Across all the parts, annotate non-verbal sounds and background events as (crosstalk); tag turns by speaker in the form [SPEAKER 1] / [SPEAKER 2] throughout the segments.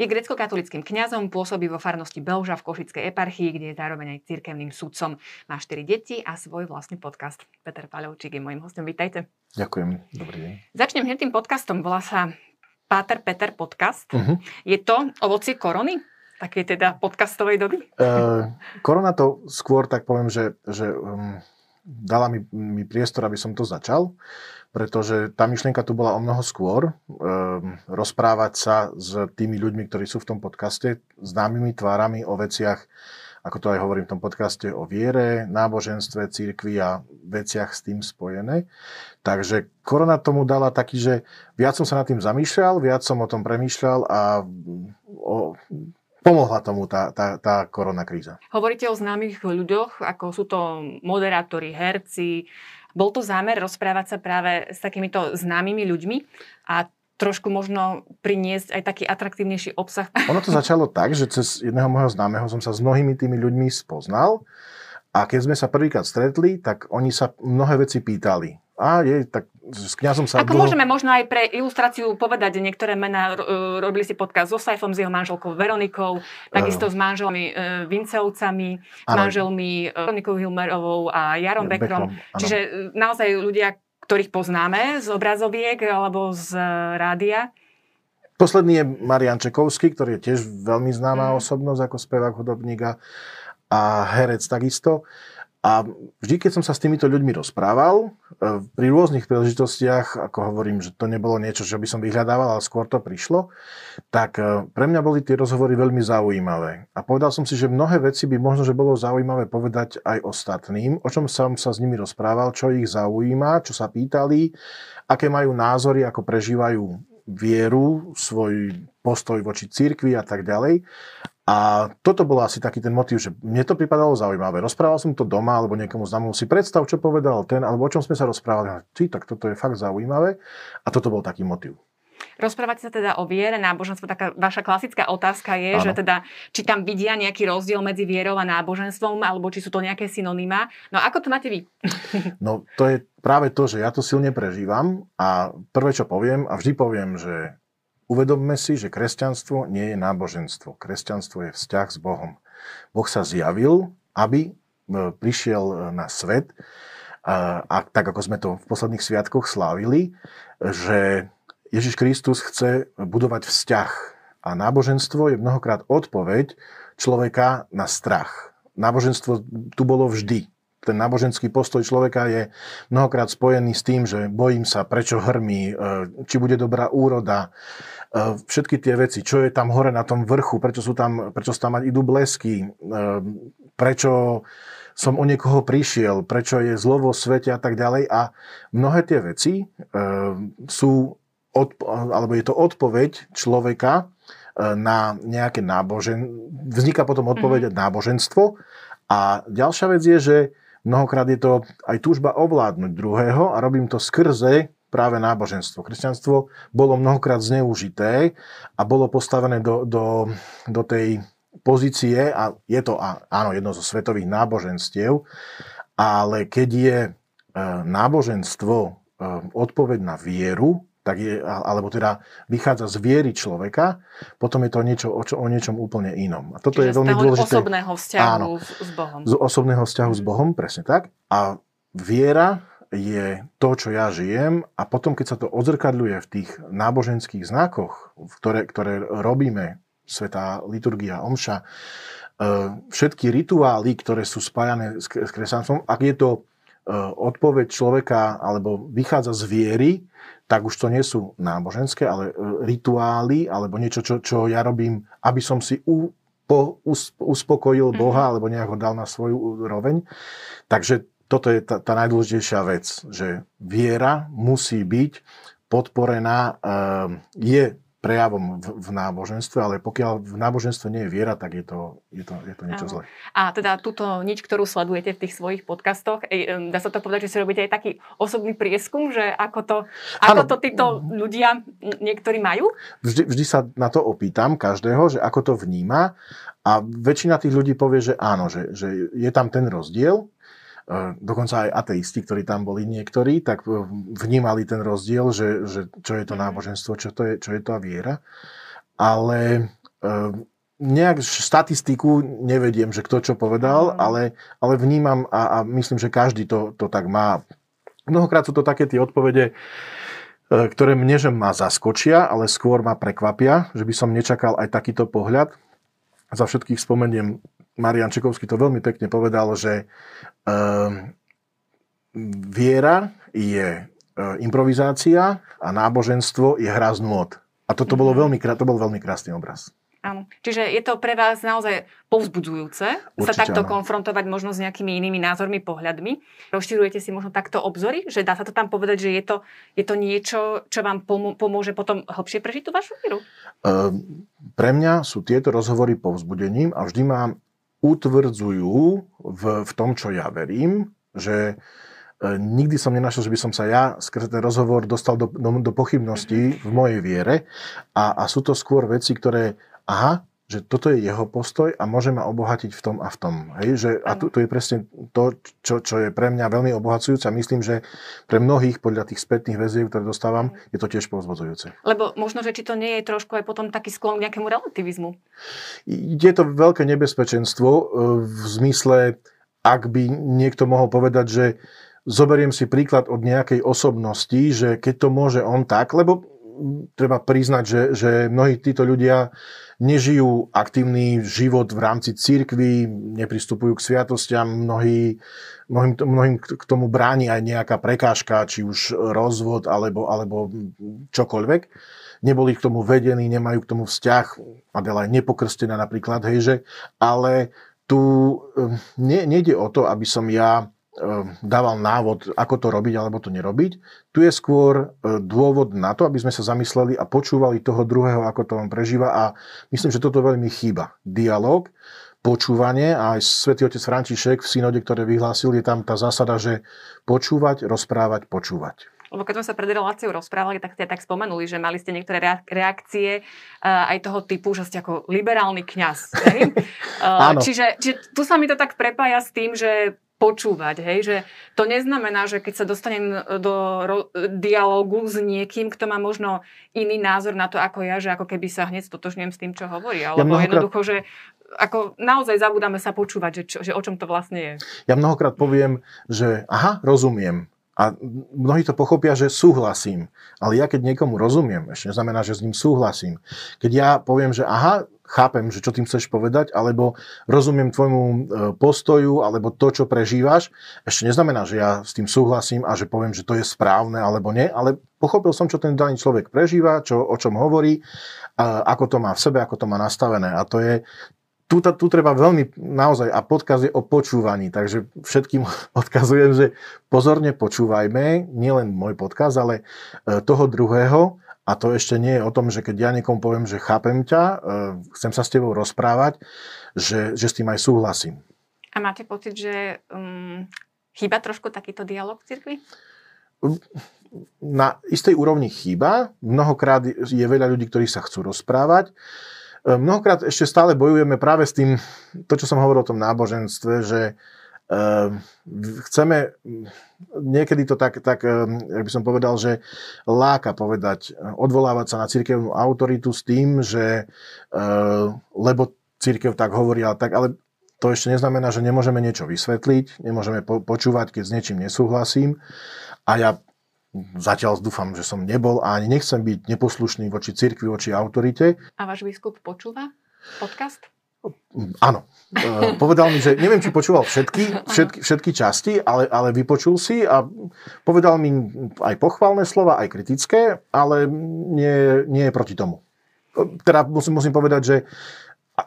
[SPEAKER 1] Je grecko-katolickým kňazom, pôsobí vo farnosti Belža v Košickej eparchii, kde je zároveň aj cirkevným sudcom. Má 4 deti a svoj vlastný podcast. Peter Paľovčík je môjim hostom. Vítajte.
[SPEAKER 2] Ďakujem. Dobrý deň.
[SPEAKER 1] Začnem hneď tým podcastom. Volá sa Páter Peter podcast. Uh-huh. Je to ovocie korony? Takej teda podcastovej doby? Uh,
[SPEAKER 2] korona to skôr tak poviem, že, že um, dala mi, mi priestor, aby som to začal pretože tá myšlienka tu bola o mnoho skôr. Um, rozprávať sa s tými ľuďmi, ktorí sú v tom podcaste, známymi tvárami o veciach, ako to aj hovorím v tom podcaste, o viere, náboženstve, církvi a veciach s tým spojené. Takže korona tomu dala taký, že viac som sa nad tým zamýšľal, viac som o tom premýšľal a o, pomohla tomu tá, tá, tá korona kríza.
[SPEAKER 1] Hovoríte o známych ľuďoch, ako sú to moderátori, herci, bol to zámer rozprávať sa práve s takýmito známymi ľuďmi a trošku možno priniesť aj taký atraktívnejší obsah.
[SPEAKER 2] Ono to začalo tak, že cez jedného môjho známeho som sa s mnohými tými ľuďmi spoznal a keď sme sa prvýkrát stretli, tak oni sa mnohé veci pýtali. A je, tak s kňazom sa...
[SPEAKER 1] Ako dlho... môžeme možno aj pre ilustráciu povedať, že niektoré mená robili si podcast so Saifom, s jeho manželkou Veronikou, takisto uh, s manželmi uh, Vincovcami, s manželmi uh, Veronikou Hilmerovou a Jarom Bekrom. Čiže uh, naozaj ľudia, ktorých poznáme z obrazoviek alebo z uh, rádia.
[SPEAKER 2] Posledný je Marian Čekovský, ktorý je tiež veľmi známá mm. osobnosť ako spevák, hudobník a, a herec takisto. A vždy, keď som sa s týmito ľuďmi rozprával, e, pri rôznych príležitostiach, ako hovorím, že to nebolo niečo, čo by som vyhľadával, ale skôr to prišlo, tak e, pre mňa boli tie rozhovory veľmi zaujímavé. A povedal som si, že mnohé veci by možno, že bolo zaujímavé povedať aj ostatným, o čom som sa s nimi rozprával, čo ich zaujíma, čo sa pýtali, aké majú názory, ako prežívajú vieru, svoj postoj voči cirkvi a tak ďalej. A toto bol asi taký ten motiv, že mne to pripadalo zaujímavé. Rozprával som to doma alebo niekomu známu si predstav, čo povedal ten, alebo o čom sme sa rozprávali. Ty, tak toto je fakt zaujímavé. A toto bol taký motiv.
[SPEAKER 1] Rozprávate sa teda o viere, náboženstvo. Taká vaša klasická otázka je, ano. že teda, či tam vidia nejaký rozdiel medzi vierou a náboženstvom, alebo či sú to nejaké synonymá. No ako to máte vy? (laughs)
[SPEAKER 2] No to je práve to, že ja to silne prežívam a prvé, čo poviem, a vždy poviem, že Uvedomme si, že kresťanstvo nie je náboženstvo. Kresťanstvo je vzťah s Bohom. Boh sa zjavil, aby e, prišiel e, na svet a, a tak, ako sme to v posledných sviatkoch slávili, že Ježiš Kristus chce budovať vzťah a náboženstvo je mnohokrát odpoveď človeka na strach. Náboženstvo tu bolo vždy ten náboženský postoj človeka je mnohokrát spojený s tým, že bojím sa, prečo hrmí, e, či bude dobrá úroda, všetky tie veci, čo je tam hore na tom vrchu, prečo sú tam, prečo sú tam idú blesky, e, prečo som o niekoho prišiel, prečo je zlo vo svete a tak ďalej. A mnohé tie veci sú, alebo je to odpoveď človeka na nejaké nábožen... Vzniká potom odpoveď mm-hmm. náboženstvo. A ďalšia vec je, že Mnohokrát je to aj túžba ovládnuť druhého a robím to skrze práve náboženstvo. Kresťanstvo bolo mnohokrát zneužité a bolo postavené do, do, do tej pozície, a je to áno, jedno zo svetových náboženstiev, ale keď je e, náboženstvo e, odpoveď na vieru, tak je, alebo teda vychádza z viery človeka, potom je to niečo, o, čo, o niečom úplne inom.
[SPEAKER 1] A toto Čiže je veľmi dôležité. osobného vzťahu áno, s Bohom.
[SPEAKER 2] Z osobného vzťahu s Bohom, presne tak. A viera je to, čo ja žijem a potom, keď sa to odzrkadľuje v tých náboženských znakoch, ktoré, ktoré robíme, svetá liturgia, omša, e, všetky rituály, ktoré sú spájane s kresťanstvom, ak je to e, odpoveď človeka alebo vychádza z viery, tak už to nie sú náboženské, ale e, rituály, alebo niečo, čo, čo ja robím, aby som si u, po, us, uspokojil mhm. Boha, alebo nejak ho dal na svoju roveň. Takže toto je tá, tá najdôležitejšia vec, že viera musí byť podporená, e, je prejavom v, v náboženstve, ale pokiaľ v náboženstve nie je viera, tak je to, je to, je to niečo zlé.
[SPEAKER 1] A teda túto nič, ktorú sledujete v tých svojich podcastoch, dá sa to povedať, že si robíte aj taký osobný prieskum, že ako to, ako ano, to títo ľudia niektorí majú?
[SPEAKER 2] Vždy, vždy sa na to opýtam každého, že ako to vníma a väčšina tých ľudí povie, že áno, že, že je tam ten rozdiel, dokonca aj ateisti, ktorí tam boli niektorí, tak e, vnímali ten rozdiel, že, že čo je to mhm. náboženstvo, čo, to je, čo je to viera. Ale nejak statistiku nevediem, že kto čo povedal, mm. ale, ale vnímam a, a myslím, že každý to, to tak má. Mnohokrát sú to také tie odpovede, e, ktoré mne že ma zaskočia, ale skôr ma prekvapia, že by som nečakal aj takýto pohľad. Za všetkých spomeniem, Marian Čekovský to veľmi pekne povedal, že um, viera je improvizácia a náboženstvo je hra z nôd. A toto bolo mhm. veľmi, to bol veľmi krásny obraz.
[SPEAKER 1] Áno. Čiže je to pre vás naozaj povzbudzujúce Určite, sa takto áno. konfrontovať možno s nejakými inými názormi, pohľadmi. Rozširujete si možno takto obzory, že dá sa to tam povedať, že je to, je to niečo, čo vám pomôže potom hlbšie prežiť tú vašu víru?
[SPEAKER 2] Uh, pre mňa sú tieto rozhovory povzbudením a vždy ma utvrdzujú v, v tom, čo ja verím, že E, nikdy som nenašiel, že by som sa ja skrze ten rozhovor dostal do, do, do pochybností v mojej viere. A, a sú to skôr veci, ktoré, aha, že toto je jeho postoj a môže ma obohatiť v tom a v tom. Hej? Že, a tu, tu je presne to, čo, čo je pre mňa veľmi obohacujúce a myslím, že pre mnohých podľa tých spätných väzieb, ktoré dostávam, je to tiež povzbudzujúce.
[SPEAKER 1] Lebo možno, že či to nie je trošku aj potom taký sklon k nejakému relativizmu.
[SPEAKER 2] Je to veľké nebezpečenstvo e, v zmysle, ak by niekto mohol povedať, že zoberiem si príklad od nejakej osobnosti, že keď to môže on tak, lebo treba priznať, že, že mnohí títo ľudia nežijú aktívny život v rámci církvy, nepristupujú k sviatostiam, mnohí, mnohým, mnohým k tomu bráni aj nejaká prekážka, či už rozvod alebo, alebo čokoľvek. Neboli k tomu vedení, nemajú k tomu vzťah, Adela je nepokrstená napríklad, hejže, ale tu eh, nie, nejde o to, aby som ja dával návod, ako to robiť alebo to nerobiť. Tu je skôr e, dôvod na to, aby sme sa zamysleli a počúvali toho druhého, ako to on prežíva a myslím, že toto veľmi chýba. Dialóg, počúvanie a aj svätý otec František v synode, ktoré vyhlásil, je tam tá zásada, že počúvať, rozprávať, počúvať.
[SPEAKER 1] Lebo keď sme sa pred reláciou rozprávali, tak ste tak spomenuli, že mali ste niektoré reakcie uh, aj toho typu, že ste ako liberálny kňaz. uh, (laughs) čiže, čiže tu sa mi to tak prepája s tým, že počúvať, hej, že to neznamená, že keď sa dostanem do ro- dialogu s niekým, kto má možno iný názor na to ako ja, že ako keby sa hneď stotožňujem s tým, čo hovorí, alebo ja mnohokrát... jednoducho, že ako naozaj zabudáme sa počúvať, že, čo, že o čom to vlastne je.
[SPEAKER 2] Ja mnohokrát poviem, že aha, rozumiem, a mnohí to pochopia, že súhlasím. Ale ja keď niekomu rozumiem, ešte neznamená, že s ním súhlasím. Keď ja poviem, že aha, chápem, že čo tým chceš povedať, alebo rozumiem tvojmu e, postoju, alebo to, čo prežívaš, ešte neznamená, že ja s tým súhlasím a že poviem, že to je správne alebo nie, ale pochopil som, čo ten daný človek prežíva, čo, o čom hovorí, ako to má v sebe, ako to má nastavené. A to je, tu, tu treba veľmi naozaj, a podkaz je o počúvaní, takže všetkým (laughs) odkazujem, že pozorne počúvajme, nielen môj podkaz, ale e, toho druhého, a to ešte nie je o tom, že keď ja niekomu poviem, že chápem ťa, e, chcem sa s tebou rozprávať, že, že s tým aj súhlasím.
[SPEAKER 1] A máte pocit, že um, chýba trošku takýto dialog v cirkvi?
[SPEAKER 2] Na istej úrovni chýba. Mnohokrát je veľa ľudí, ktorí sa chcú rozprávať. E, mnohokrát ešte stále bojujeme práve s tým, to, čo som hovoril o tom náboženstve, že Ehm, chceme, niekedy to tak, tak ehm, jak by som povedal, že láka povedať, odvolávať sa na cirkevnú autoritu s tým, že lebo cirkev tak hovorí, ale tak, ale to ešte neznamená, že nemôžeme niečo vysvetliť, nemôžeme počúvať, keď s niečím nesúhlasím. A ja zatiaľ dúfam, že som nebol a ani nechcem byť neposlušný voči cirkvi, voči autorite.
[SPEAKER 1] A váš biskup počúva podcast?
[SPEAKER 2] Áno. E, povedal mi, že neviem, či počúval všetky, (laughs) všetky, všetky časti, ale, ale vypočul si a povedal mi aj pochválne slova, aj kritické, ale nie, nie je proti tomu. Teda musím, musím povedať, že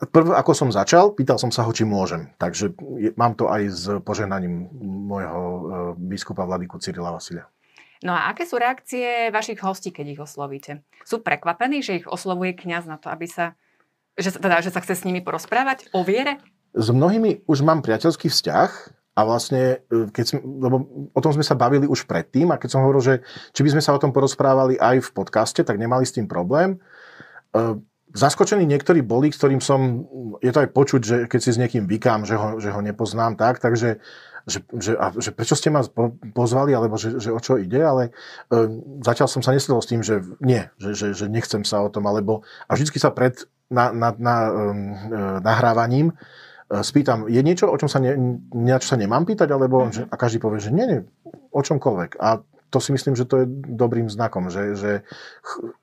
[SPEAKER 2] prv, ako som začal, pýtal som sa ho, či môžem. Takže je, mám to aj s požehnaním môjho e, biskupa Vladiku Cyrila Vasilia.
[SPEAKER 1] No a aké sú reakcie vašich hostí, keď ich oslovíte? Sú prekvapení, že ich oslovuje kňaz na to, aby sa že, teda, že sa chce s nimi porozprávať o viere?
[SPEAKER 2] S mnohými už mám priateľský vzťah a vlastne, e, keď sme, lebo o tom sme sa bavili už predtým a keď som hovoril, že či by sme sa o tom porozprávali aj v podcaste, tak nemali s tým problém. E, zaskočení niektorí boli, ktorým som, je to aj počuť, že keď si s niekým vykám, že ho, že ho nepoznám tak, takže že, že, a, že prečo ste ma pozvali, alebo že, že o čo ide, ale e, zatiaľ som sa nesledol s tým, že nie, že, že, že nechcem sa o tom, alebo a vždycky sa pred na, na, na, um, nahrávaním spýtam, je niečo, o čom sa, ne, na čo sa nemám pýtať, alebo mm-hmm. že, a každý povie, že nie, nie, o čomkoľvek. A to si myslím, že to je dobrým znakom, že, že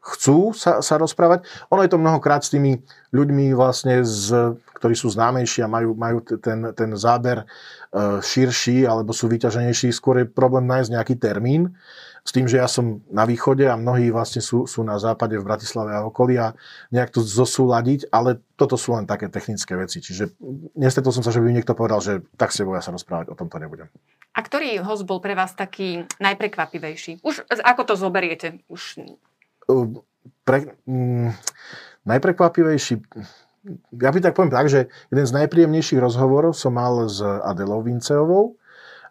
[SPEAKER 2] chcú sa, sa rozprávať. Ono je to mnohokrát s tými ľuďmi vlastne, z, ktorí sú známejší a majú, majú ten, ten záber uh, širší alebo sú vyťaženejší. Skôr je problém nájsť nejaký termín. S tým, že ja som na východe a mnohí vlastne sú, sú na západe v Bratislave a okolí a nejak to zosúľadiť, ale toto sú len také technické veci. Čiže nestretol som sa, že by niekto povedal, že tak s tebou ja sa rozprávať, o tomto nebudem.
[SPEAKER 1] A ktorý host bol pre vás taký najprekvapivejší? Už ako to zoberiete? Už...
[SPEAKER 2] Pre, mm, najprekvapivejší... Ja by tak poviem tak, že jeden z najpríjemnejších rozhovorov som mal s Adelou Vinceovou,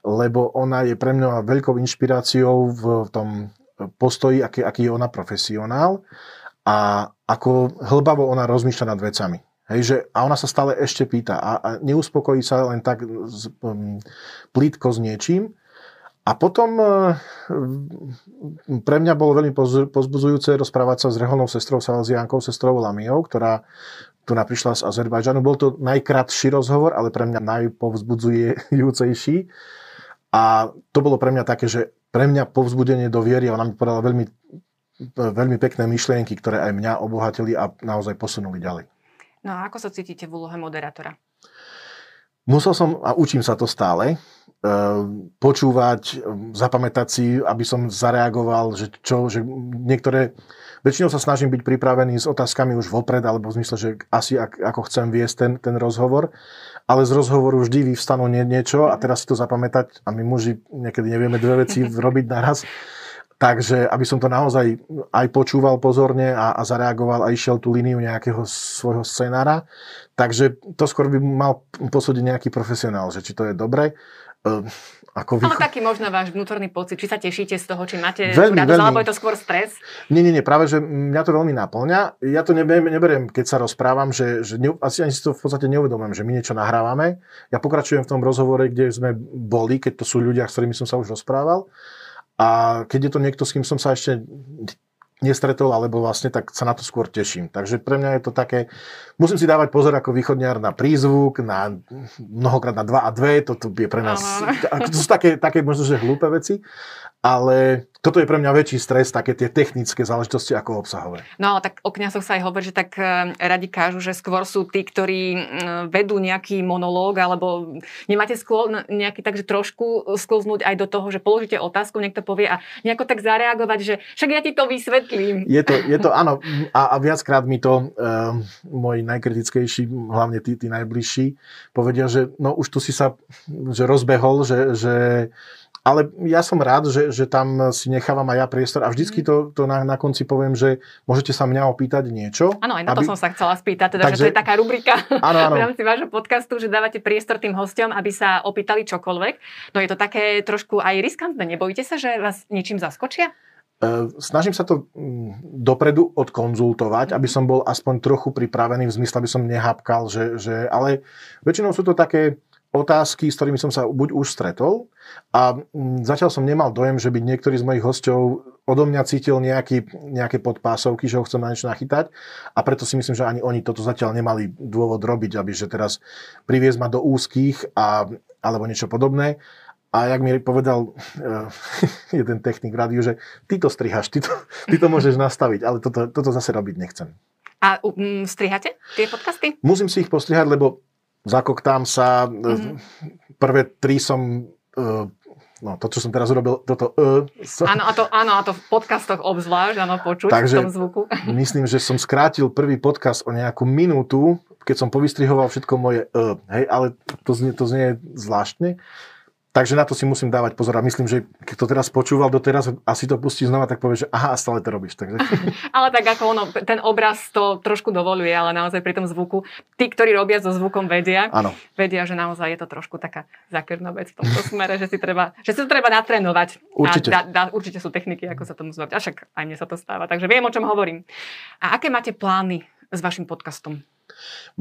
[SPEAKER 2] lebo ona je pre mňa veľkou inšpiráciou v tom postoji, aký, aký je ona profesionál a ako hlbavo ona rozmýšľa nad vecami. Hej, že, a ona sa stále ešte pýta a, a neuspokojí sa len tak z, um, plítko s niečím. A potom uh, pre mňa bolo veľmi pozbudzujúce rozprávať sa s reholnou sestrou Salziánkou, sestrou Lamiou, ktorá tu prišla z Azerbajdžanu. Bol to najkratší rozhovor, ale pre mňa najpovzbudzujúcejší. A to bolo pre mňa také, že pre mňa povzbudenie do viery ona mi povedala veľmi, veľmi pekné myšlienky, ktoré aj mňa obohatili a naozaj posunuli ďalej.
[SPEAKER 1] No a ako sa cítite v úlohe moderátora?
[SPEAKER 2] Musel som, a učím sa to stále, eh, počúvať, eh, zapamätať si, aby som zareagoval, že čo, že niektoré, väčšinou sa snažím byť pripravený s otázkami už vopred, alebo v zmysle, že asi ak, ako chcem viesť ten, ten rozhovor, ale z rozhovoru vždy vyvstanú nie, niečo a teraz si to zapamätať a my muži niekedy nevieme dve veci (laughs) robiť naraz. Takže aby som to naozaj aj počúval pozorne a, a zareagoval a išiel tú líniu nejakého svojho scenára. Takže to skôr by mal posúdiť nejaký profesionál, že či to je dobre. Uh,
[SPEAKER 1] ako vy... Ale taký možno váš vnútorný pocit, či sa tešíte z toho, či máte veľmi, radosť, veľmi. alebo je to skôr stres?
[SPEAKER 2] Nie, nie, nie, práve, že mňa to veľmi naplňa. Ja to neberiem, neberiem keď sa rozprávam, že, že ne, asi ani si to v podstate neuvedomujem, že my niečo nahrávame. Ja pokračujem v tom rozhovore, kde sme boli, keď to sú ľudia, s ktorými som sa už rozprával. A keď je to niekto, s kým som sa ešte nestretol, alebo vlastne tak sa na to skôr teším. Takže pre mňa je to také, musím si dávať pozor ako východniar na prízvuk, na mnohokrát na 2 a 2, toto je pre nás, (laughs) to sú také, také možno, že hlúpe veci, ale toto je pre mňa väčší stres, také tie technické záležitosti ako obsahové.
[SPEAKER 1] No, tak o kniazoch sa aj hovorí, že tak e, radi kážu, že skôr sú tí, ktorí vedú nejaký monológ, alebo nemáte skôr nejaký takže trošku sklznúť aj do toho, že položíte otázku, niekto povie a nejako tak zareagovať, že však ja ti to vysvetlím.
[SPEAKER 2] Je to, je to áno, a, a viackrát mi to uh, moji najkritickejší, hlavne tí, tí najbližší, povedia, že no už tu si sa že rozbehol, že, že ale ja som rád, že, že tam si nechávam aj ja priestor a vždycky to, to na, na konci poviem, že môžete sa mňa opýtať niečo.
[SPEAKER 1] Áno, aj na aby... to som sa chcela spýtať, teda, Takže... že to je taká rubrika áno, áno. (laughs) v rámci vášho podcastu, že dávate priestor tým hostom, aby sa opýtali čokoľvek. No je to také trošku aj riskantné. Nebojíte sa, že vás niečím zaskočia?
[SPEAKER 2] E, snažím sa to mm, dopredu odkonzultovať, aby som bol aspoň trochu pripravený v zmysle, aby som nehápkal, že, že ale väčšinou sú to také otázky, s ktorými som sa buď už stretol a mm, zatiaľ som nemal dojem, že by niektorý z mojich hostov odo mňa cítil nejaký, nejaké podpásovky, že ho chcem na niečo nachytať a preto si myslím, že ani oni toto zatiaľ nemali dôvod robiť, aby že teraz priviesť ma do úzkých a, alebo niečo podobné. A jak mi povedal uh, (laughs) jeden technik rádiu, že ty to strihaš, ty to, ty to môžeš nastaviť, ale toto, toto zase robiť nechcem.
[SPEAKER 1] A um, strihate tie podcasty?
[SPEAKER 2] Musím si ich postrihať, lebo zakoktám sa. Mm-hmm. Prvé tri som e, No, to, čo som teraz urobil, toto
[SPEAKER 1] uh, som... áno, a to, áno, a to v podcastoch obzvlášť, áno, počuť Takže v tom zvuku. (laughs)
[SPEAKER 2] myslím, že som skrátil prvý podcast o nejakú minútu, keď som povystrihoval všetko moje uh, hej, ale to znie, to znie zvláštne. Takže na to si musím dávať pozor a myslím, že keď to teraz počúval doteraz a si to pustí znova, tak povie, že aha, stále to robíš. Takže... (laughs)
[SPEAKER 1] ale tak ako ono, ten obraz to trošku dovoluje, ale naozaj pri tom zvuku, tí, ktorí robia so zvukom vedia, ano. vedia, že naozaj je to trošku taká zakrná vec v tomto smere, že si treba, že si to treba natrénovať.
[SPEAKER 2] Určite.
[SPEAKER 1] A da, da, určite sú techniky, ako sa tomu zbaviť. A však aj mne sa to stáva, takže viem, o čom hovorím. A aké máte plány s vašim podcastom?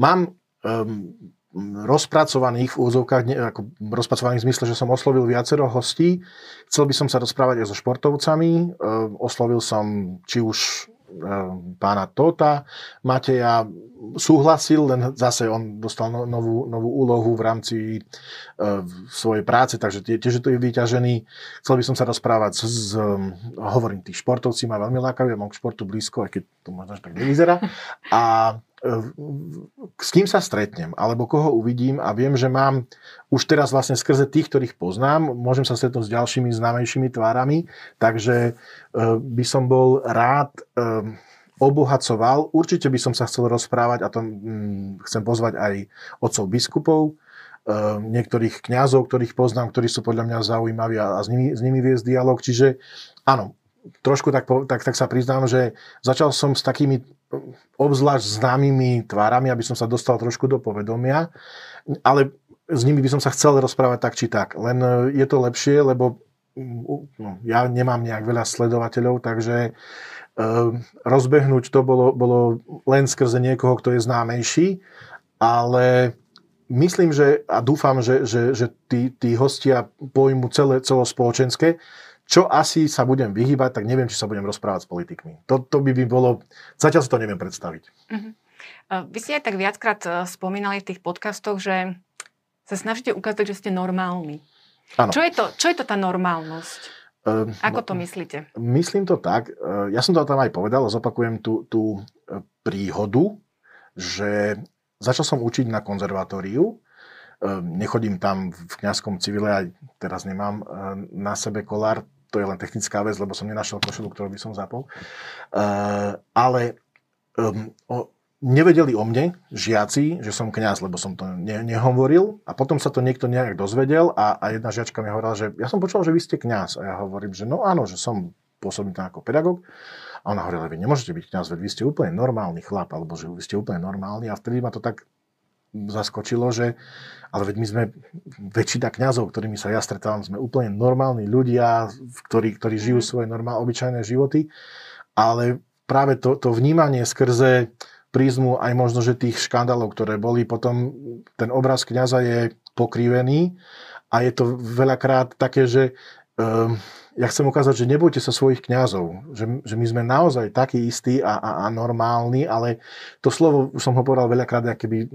[SPEAKER 2] Mám um, rozpracovaných v úzovkách, ako rozpracovaných v zmysle, že som oslovil viacero hostí. Chcel by som sa rozprávať aj so športovcami. Ehm, oslovil som či už pána Tota Mateja súhlasil, len zase on dostal no, novú, novú úlohu v rámci uh, svojej práce, takže tiež to je vyťažený. Chcel by som sa rozprávať s, s hovorím, tých športovci ma veľmi lákajú, ja mám k športu blízko, aj keď to možno tak nevyzerá. A s kým sa stretnem, alebo koho uvidím a viem, že mám už teraz vlastne skrze tých, ktorých poznám, môžem sa stretnúť s ďalšími známejšími tvárami, takže by som bol rád obohacoval. Určite by som sa chcel rozprávať, a to hm, chcem pozvať aj otcov biskupov, niektorých kňazov, ktorých poznám, ktorí sú podľa mňa zaujímaví a, s, nimi, s nimi viesť dialog. Čiže áno, trošku tak, tak, tak sa priznám, že začal som s takými obzvlášť známymi tvárami, aby som sa dostal trošku do povedomia, ale s nimi by som sa chcel rozprávať tak či tak. Len e, je to lepšie, lebo no, ja nemám nejak veľa sledovateľov, takže uh, rozbehnúť to bolo, bolo len skrze niekoho, kto je známejší, ale myslím, že a dúfam, že, že, že tí, tí hostia pojmu celé, celospoločenské, čo asi sa budem vyhýbať, tak neviem, či sa budem rozprávať s politikmi. To, to by by bolo... Zatiaľ si to neviem predstaviť. Uh-huh.
[SPEAKER 1] Vy ste aj tak viackrát e, spomínali v tých podcastoch, že sa snažíte ukázať, že ste normálni. Ano. Čo je to, čo je to tá normálnosť? Uh, Ako to myslíte?
[SPEAKER 2] Myslím to tak. Uh, ja som to tam aj povedal, zopakujem tú, tú príhodu, že začal som učiť na konzervatóriu nechodím tam v kňazskom civile, aj teraz nemám na sebe kolár, to je len technická vec, lebo som nenašiel košelu, ktorú by som zapol. Uh, ale o, nevedeli o mne žiaci, že som kňaz, lebo som to ne, nehovoril. A potom sa to niekto nejak dozvedel a, jedna žiačka mi hovorila, že ja som počul, že vy ste kňaz. A ja hovorím, že no áno, že som pôsobím tam ako pedagóg. A ona hovorila, vy nemôžete byť kňaz, vy ste úplne normálny chlap, alebo že vy ste úplne normálny a vtedy ma to tak zaskočilo, že ale veď my sme, väčšina kňazov, ktorými sa ja stretávam, sme úplne normálni ľudia, ktorí, ktorí žijú mhm. svoje normálne, obyčajné životy, ale práve to, to vnímanie skrze prízmu aj možno, že tých škandálov, ktoré boli, potom ten obraz kňaza je pokrivený a je to veľakrát také, že ja chcem ukázať, že nebojte sa svojich kňazov, že, že my sme naozaj takí istí a, a, a normálni, ale to slovo, už som ho povedal veľakrát, keby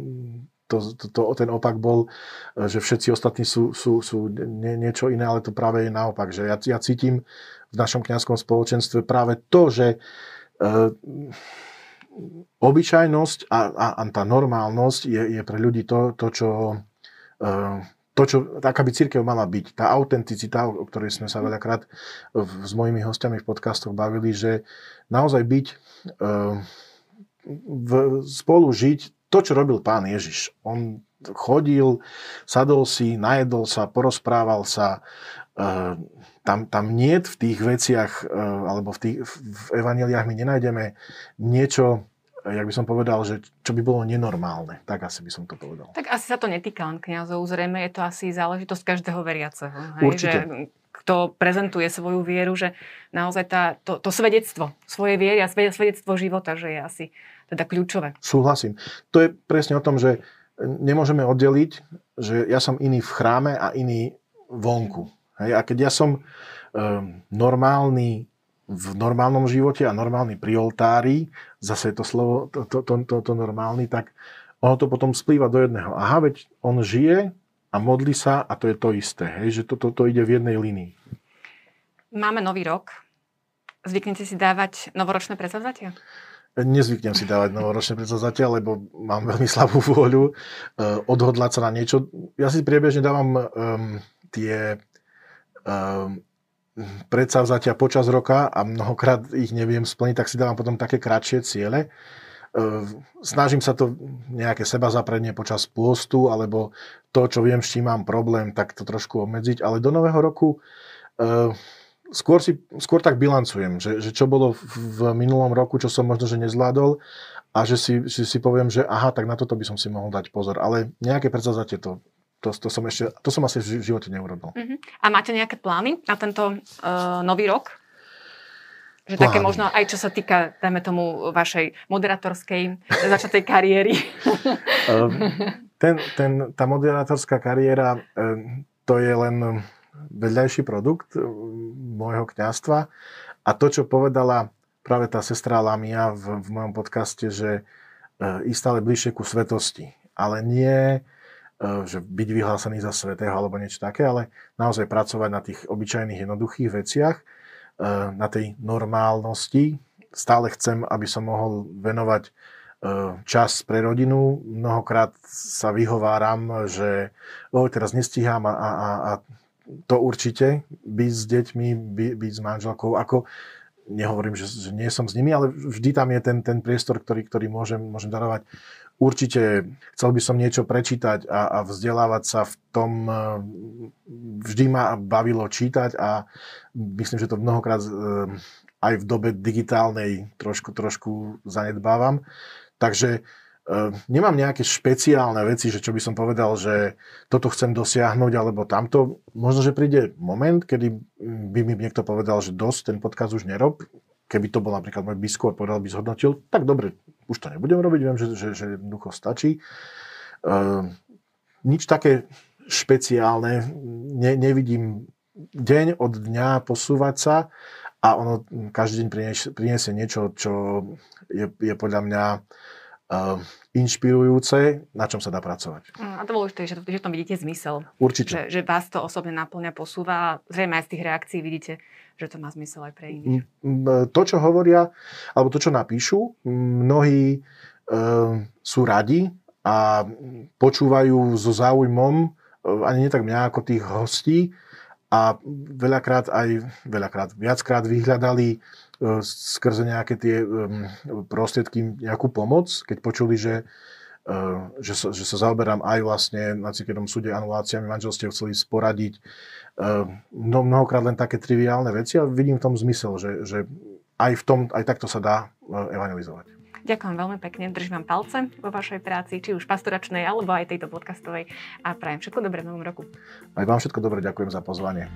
[SPEAKER 2] to, to, to, ten opak bol, že všetci ostatní sú, sú, sú nie, niečo iné, ale to práve je naopak. Že ja, ja cítim v našom kňazskom spoločenstve práve to, že e, obyčajnosť a, a, a tá normálnosť je, je pre ľudí to, to čo e, to, čo, taká by církev mala byť. Tá autenticita, o ktorej sme sa veľakrát v, s mojimi hostiami v podcastoch bavili, že naozaj byť e, v, spolu žiť to, čo robil pán Ježiš. On chodil, sadol si, najedol sa, porozprával sa. E, tam, tam nie v tých veciach, e, alebo v, tých, v evaneliách my nenájdeme niečo, jak by som povedal, že čo by bolo nenormálne. Tak asi by som to povedal.
[SPEAKER 1] Tak asi sa to netýka len kniazov. Zrejme je to asi záležitosť každého veriaceho.
[SPEAKER 2] Hej? Určite.
[SPEAKER 1] Že kto prezentuje svoju vieru, že naozaj tá, to, to svedectvo svojej viery a svedectvo života, že je asi teda kľúčové.
[SPEAKER 2] Súhlasím. To je presne o tom, že nemôžeme oddeliť, že ja som iný v chráme a iný vonku. Hej? A keď ja som um, normálny v normálnom živote a normálny pri oltári, zase je to slovo, to, to, to, to, to normálny, tak ono to potom splýva do jedného. Aha, veď on žije a modlí sa a to je to isté, hej? že to, to, to ide v jednej línii.
[SPEAKER 1] Máme nový rok. Zvyknete si dávať novoročné predsavzatia?
[SPEAKER 2] Nezvyknem si dávať novoročné predsavzatia, lebo mám veľmi slabú vôľu uh, odhodlať sa na niečo. Ja si priebežne dávam um, tie um, predsavzatia počas roka a mnohokrát ich neviem splniť, tak si dávam potom také kratšie ciele. Uh, snažím sa to nejaké seba zaprednie počas pôstu, alebo to, čo viem, s čím mám problém, tak to trošku obmedziť. Ale do nového roku uh, skôr, si, skôr tak bilancujem, že, že čo bolo v minulom roku, čo som možno, že nezvládol a že si, že si poviem, že aha, tak na toto by som si mohol dať pozor. Ale nejaké predsazatie to, to, to, som ešte, to som asi v živote neurobil. Uh-huh.
[SPEAKER 1] A máte nejaké plány na tento uh, nový rok? Že plány. také možno aj čo sa týka, dajme tomu, vašej moderatorskej začatej kariéry. (laughs)
[SPEAKER 2] Ehm, ten, ten, tá moderatorská kariéra, ehm, to je len vedľajší produkt eh, môjho kňastva. A to, čo povedala práve tá sestra Lamia v, v mojom podcaste, že ísť stále bližšie ku svetosti. Ale nie, že byť vyhlásený za svetého alebo niečo také, ale naozaj pracovať na tých obyčajných jednoduchých veciach, na tej normálnosti. Stále chcem, aby som mohol venovať čas pre rodinu. Mnohokrát sa vyhováram, že oh, teraz nestíham a, a, a to určite, byť s deťmi, by, byť s manželkou, ako nehovorím, že, že nie som s nimi, ale vždy tam je ten, ten priestor, ktorý, ktorý môžem, môžem darovať. Určite chcel by som niečo prečítať a, a vzdelávať sa v tom, e, vždy ma bavilo čítať a myslím, že to mnohokrát e, aj v dobe digitálnej trošku, trošku zanedbávam. Takže Ehm, nemám nejaké špeciálne veci, že čo by som povedal, že toto chcem dosiahnuť, alebo tamto. Možno, že príde moment, kedy by mi niekto povedal, že dosť, ten podkaz už nerob. Keby to bol napríklad môj biskup, povedal by zhodnotil, tak dobre, už to nebudem robiť, viem, že, že, že jednoducho stačí. Uh, nič také špeciálne, ne, nevidím deň od dňa posúvať sa a ono každý deň priniesie, priniesie niečo, čo je, je podľa mňa inšpirujúce, na čom sa dá pracovať.
[SPEAKER 1] Mm, a to dôležité, že, že v tom vidíte zmysel.
[SPEAKER 2] Určite.
[SPEAKER 1] Že, že vás to osobne naplňa, posúva a zrejme aj z tých reakcií vidíte, že to má zmysel aj pre iných.
[SPEAKER 2] Mm, to, čo hovoria, alebo to, čo napíšu, mnohí e, sú radi a počúvajú so záujmom, e, ani nie tak mňa ako tých hostí, a veľakrát aj, veľakrát, viackrát vyhľadali E, skrze nejaké tie prostriedky nejakú pomoc, keď počuli, že, e, že, sa, že sa zaoberám aj vlastne na cirkevnom súde anuláciami manželstiev, chceli sporadiť. No, mnohokrát len také triviálne veci a vidím v tom zmysel, že, že aj, v tom, aj takto sa dá evangelizovať.
[SPEAKER 1] Ďakujem veľmi pekne, držím vám palce vo vašej práci, či už pastoračnej, alebo aj tejto podcastovej a prajem všetko dobré v novom roku.
[SPEAKER 2] Aj vám všetko dobré, ďakujem za pozvanie.